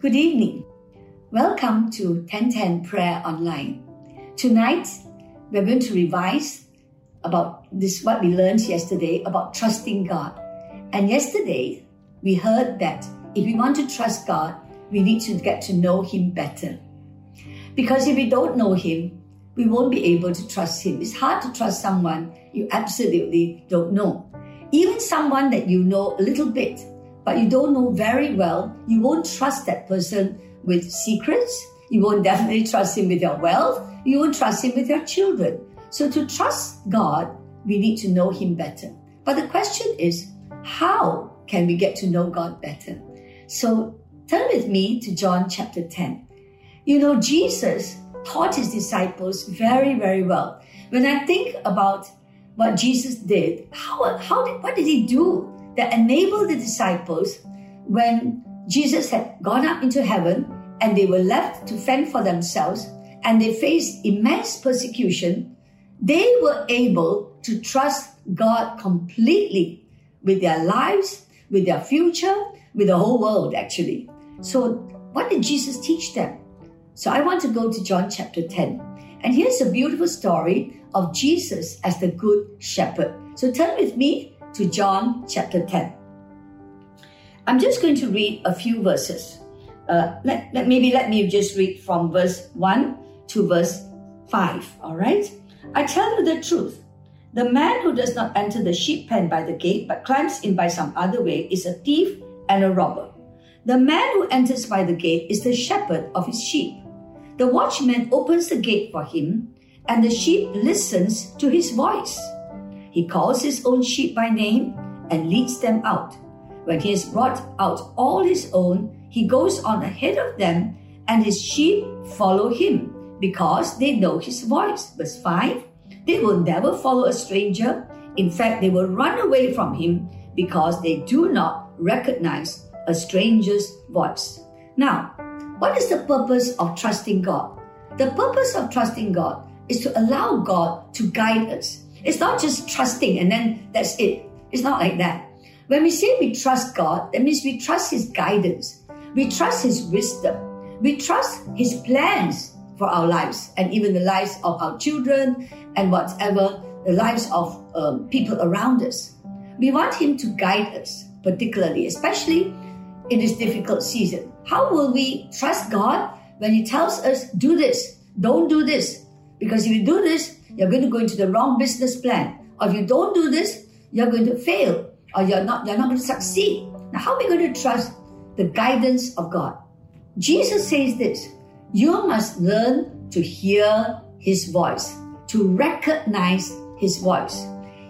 Good evening. Welcome to 1010 Prayer Online. Tonight, we're going to revise about this what we learned yesterday about trusting God. And yesterday, we heard that if we want to trust God, we need to get to know Him better. Because if we don't know Him, we won't be able to trust Him. It's hard to trust someone you absolutely don't know. Even someone that you know a little bit, but you don't know very well, you won't trust that person with secrets. You won't definitely trust him with your wealth. You won't trust him with your children. So to trust God, we need to know him better. But the question is, how can we get to know God better? So turn with me to John chapter 10. You know, Jesus taught his disciples very, very well. When I think about what Jesus did, how, how did, what did he do that enabled the disciples when Jesus had gone up into heaven and they were left to fend for themselves and they faced immense persecution, they were able to trust God completely with their lives, with their future, with the whole world actually. So what did Jesus teach them? So I want to go to John chapter 10. And here's a beautiful story of Jesus as the Good Shepherd. So turn with me to John chapter 10. I'm just going to read a few verses. Uh, let, let, maybe let me just read from verse 1 to verse 5. All right? I tell you the truth. The man who does not enter the sheep pen by the gate but climbs in by some other way is a thief and a robber. The man who enters by the gate is the shepherd of his sheep. The watchman opens the gate for him, and the sheep listens to his voice. He calls his own sheep by name and leads them out. When he has brought out all his own, he goes on ahead of them, and his sheep follow him because they know his voice. Verse 5 They will never follow a stranger. In fact, they will run away from him because they do not recognize a stranger's voice. Now, what is the purpose of trusting God? The purpose of trusting God is to allow God to guide us. It's not just trusting and then that's it. It's not like that. When we say we trust God, that means we trust His guidance. We trust His wisdom. We trust His plans for our lives and even the lives of our children and whatever, the lives of um, people around us. We want Him to guide us, particularly, especially in this difficult season. How will we trust God when He tells us, do this, don't do this? Because if you do this, you're going to go into the wrong business plan. Or if you don't do this, you're going to fail or you're not, you're not going to succeed. Now, how are we going to trust the guidance of God? Jesus says this you must learn to hear His voice, to recognize His voice.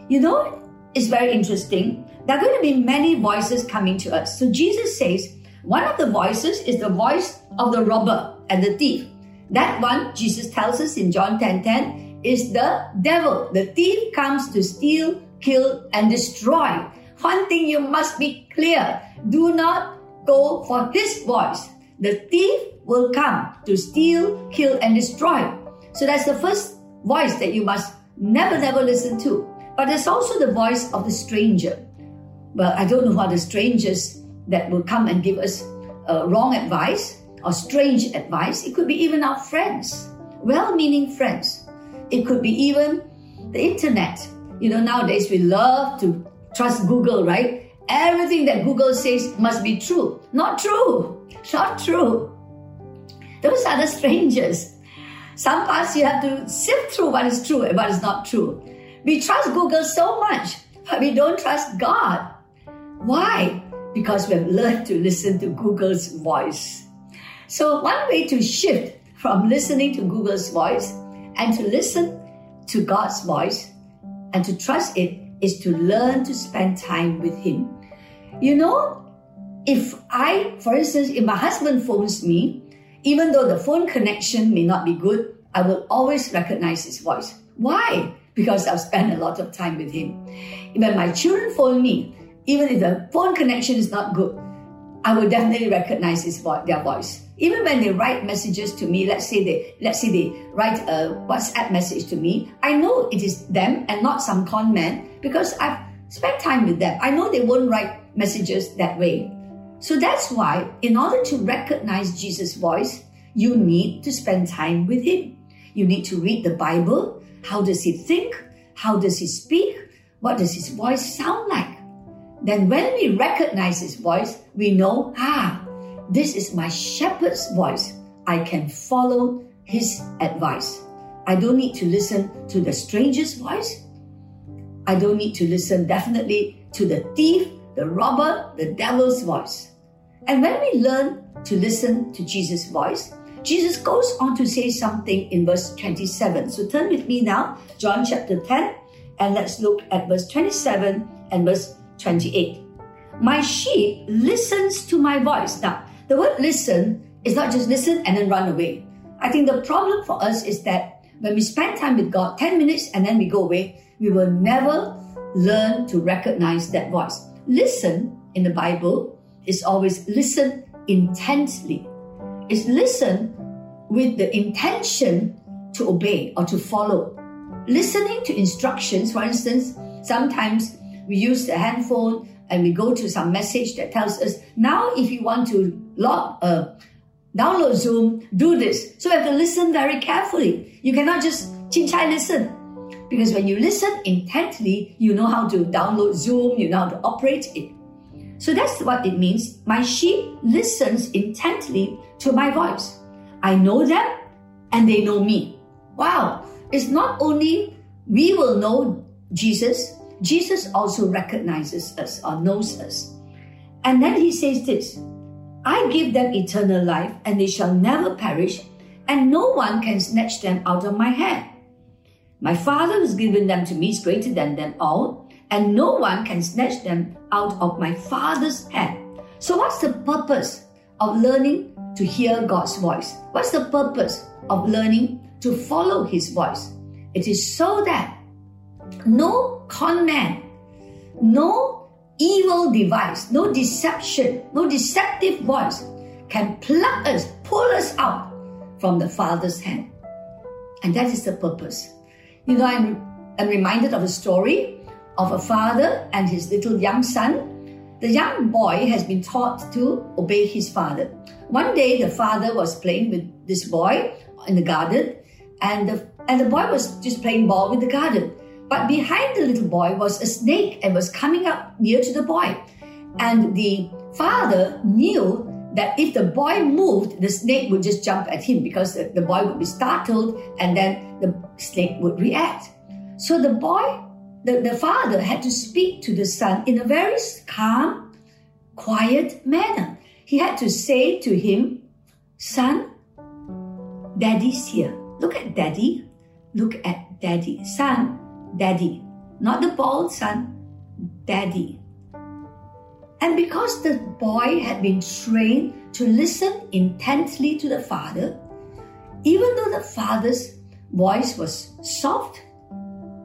You know, it's very interesting there are going to be many voices coming to us. So Jesus says, one of the voices is the voice of the robber and the thief. That one, Jesus tells us in John 10 10, is the devil. The thief comes to steal, kill, and destroy. One thing you must be clear do not go for his voice. The thief will come to steal, kill, and destroy. So that's the first voice that you must never, never listen to. But there's also the voice of the stranger. Well, I don't know what the strangers that will come and give us uh, wrong advice or strange advice. It could be even our friends, well meaning friends. It could be even the internet. You know, nowadays we love to trust Google, right? Everything that Google says must be true. Not true. Not true. Those are the strangers. Some parts you have to sift through what is true and what is not true. We trust Google so much, but we don't trust God. Why? Because we have learned to listen to Google's voice. So, one way to shift from listening to Google's voice and to listen to God's voice and to trust it is to learn to spend time with Him. You know, if I, for instance, if my husband phones me, even though the phone connection may not be good, I will always recognize his voice. Why? Because I've spent a lot of time with him. When my children phone me, even if the phone connection is not good, I will definitely recognize his vo- their voice. Even when they write messages to me, let's say they let's say they write a WhatsApp message to me, I know it is them and not some con man because I've spent time with them. I know they won't write messages that way. So that's why, in order to recognize Jesus' voice, you need to spend time with Him. You need to read the Bible. How does He think? How does He speak? What does His voice sound like? Then, when we recognize His voice, we know, ah, this is my shepherd's voice. I can follow His advice. I don't need to listen to the stranger's voice. I don't need to listen definitely to the thief, the robber, the devil's voice. And when we learn to listen to Jesus' voice, Jesus goes on to say something in verse 27. So turn with me now, John chapter 10, and let's look at verse 27 and verse 28. My sheep listens to my voice. Now, the word listen is not just listen and then run away. I think the problem for us is that when we spend time with God 10 minutes and then we go away, we will never learn to recognize that voice. Listen in the Bible is always listen intently. It's listen with the intention to obey or to follow. Listening to instructions, for instance, sometimes we use the handphone and we go to some message that tells us now if you want to log uh, download Zoom, do this. So you have to listen very carefully. You cannot just chin-chai listen. Because when you listen intently, you know how to download Zoom, you know how to operate it. So that's what it means. My sheep listens intently to my voice. I know them and they know me. Wow. It's not only we will know Jesus, Jesus also recognizes us or knows us. And then he says this I give them eternal life, and they shall never perish, and no one can snatch them out of my hand. My Father who's given them to me is greater than them all, and no one can snatch them out of my Father's hand. So, what's the purpose of learning to hear God's voice? What's the purpose of learning to follow His voice? It is so that no con man, no evil device, no deception, no deceptive voice can pluck us, pull us out from the Father's hand. And that is the purpose. You know, I'm, I'm reminded of a story of a father and his little young son. The young boy has been taught to obey his father. One day, the father was playing with this boy in the garden, and the, and the boy was just playing ball with the garden. But behind the little boy was a snake and was coming up near to the boy. And the father knew that if the boy moved, the snake would just jump at him because the, the boy would be startled and then the snake would react. So the boy, the, the father had to speak to the son in a very calm, quiet manner. He had to say to him, Son, daddy's here. Look at daddy. Look at daddy. Son, daddy, not the bald son, daddy. And because the boy had been trained to listen intently to the father, even though the father's voice was soft,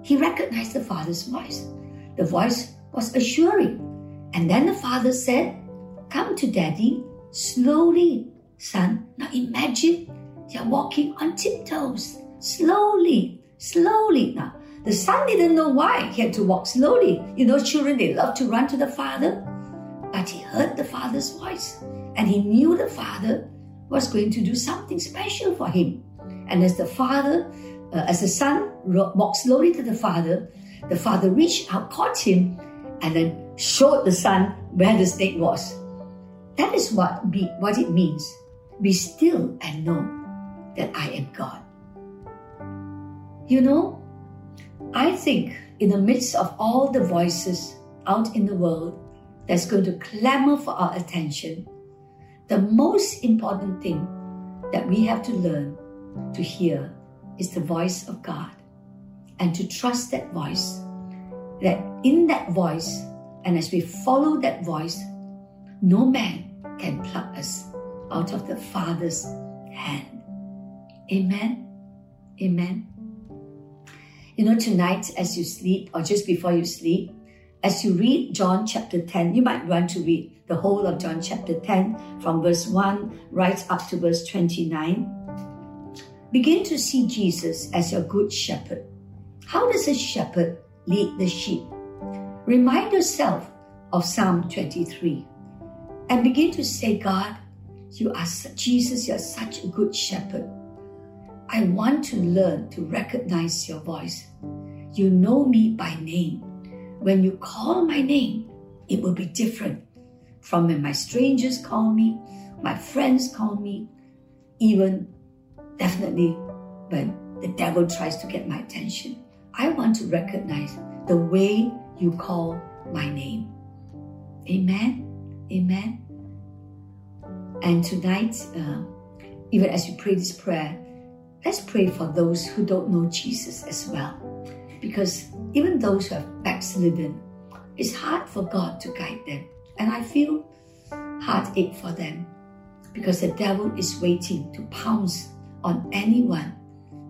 he recognized the father's voice. The voice was assuring. And then the father said, Come to daddy slowly, son. Now imagine you're walking on tiptoes, slowly, slowly. Now, the son didn't know why he had to walk slowly. You know, children, they love to run to the father. But he heard the father's voice and he knew the father was going to do something special for him. And as the father, uh, as the son walked slowly to the father, the father reached out, caught him, and then showed the son where the snake was. That is what, be, what it means. Be still and know that I am God. You know, I think in the midst of all the voices out in the world that's going to clamor for our attention, the most important thing that we have to learn to hear is the voice of God and to trust that voice. That in that voice, and as we follow that voice, no man can pluck us out of the Father's hand. Amen. Amen. You know, tonight as you sleep or just before you sleep, as you read John chapter 10, you might want to read the whole of John chapter 10 from verse 1 right up to verse 29. Begin to see Jesus as your good shepherd. How does a shepherd lead the sheep? Remind yourself of Psalm 23. And begin to say, God, you are Jesus, you are such a good shepherd. I want to learn to recognize your voice. You know me by name. When you call my name, it will be different from when my strangers call me, my friends call me, even definitely when the devil tries to get my attention. I want to recognize the way you call my name. Amen. Amen. And tonight, uh, even as we pray this prayer, let's pray for those who don't know Jesus as well. Because even those who have backslidden, it's hard for God to guide them. And I feel heartache for them because the devil is waiting to pounce on anyone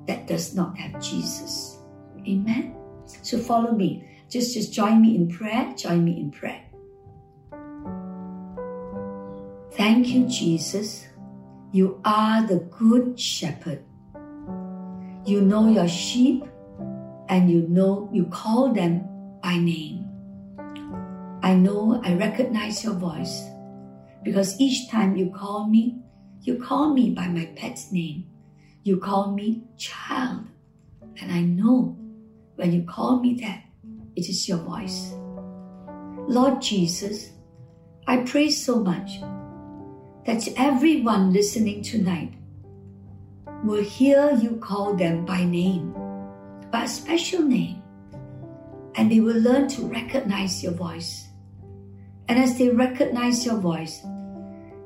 that does not have Jesus. Amen. So follow me. Just just join me in prayer. Join me in prayer. Thank you, Jesus. You are the good shepherd. You know your sheep and you know you call them by name. I know I recognize your voice because each time you call me, you call me by my pet's name. You call me child. And I know when you call me that, it is your voice. Lord Jesus, I pray so much that everyone listening tonight will hear you call them by name, by a special name, and they will learn to recognize your voice. And as they recognize your voice,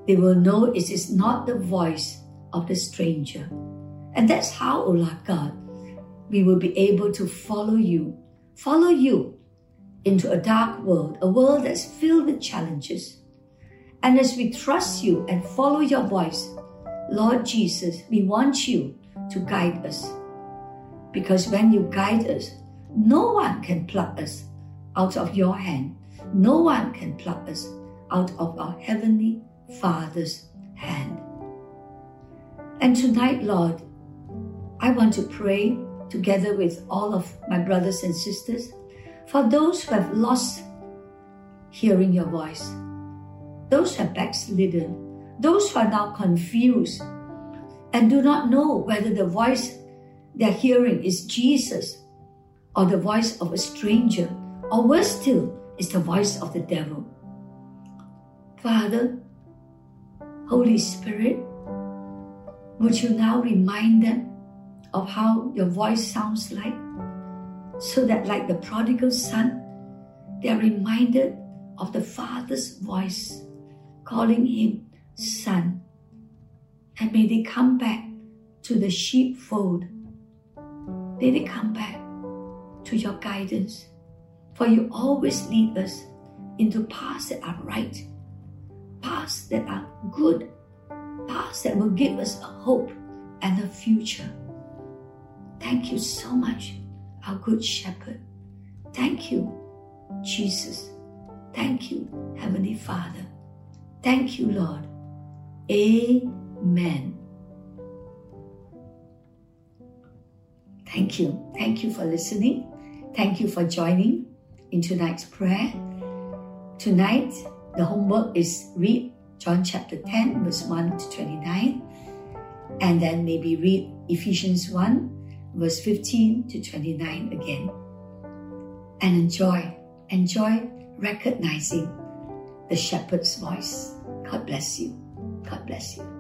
they will know it is not the voice of the stranger. And that's how, O Lord God, we will be able to follow you, follow you into a dark world, a world that's filled with challenges. And as we trust you and follow your voice, Lord Jesus, we want you to guide us. Because when you guide us, no one can pluck us out of your hand. No one can pluck us out of our Heavenly Father's hand. And tonight, Lord, I want to pray together with all of my brothers and sisters for those who have lost hearing your voice, those who have backslidden, those who are now confused and do not know whether the voice they're hearing is Jesus or the voice of a stranger, or worse still, is the voice of the devil. Father, Holy Spirit, would you now remind them of how your voice sounds like? So that, like the prodigal son, they are reminded of the Father's voice calling him son. And may they come back to the sheepfold. May they come back to your guidance. For you always lead us into paths that are right, paths that are good, paths that will give us a hope and a future. Thank you so much, our good shepherd. Thank you, Jesus. Thank you, Heavenly Father. Thank you, Lord. Amen. Thank you. Thank you for listening. Thank you for joining in tonight's prayer. Tonight, the homework is read John chapter 10, verse 1 to 29, and then maybe read Ephesians 1, verse 15 to 29 again. And enjoy, enjoy recognizing the shepherd's voice. God bless you. God bless you.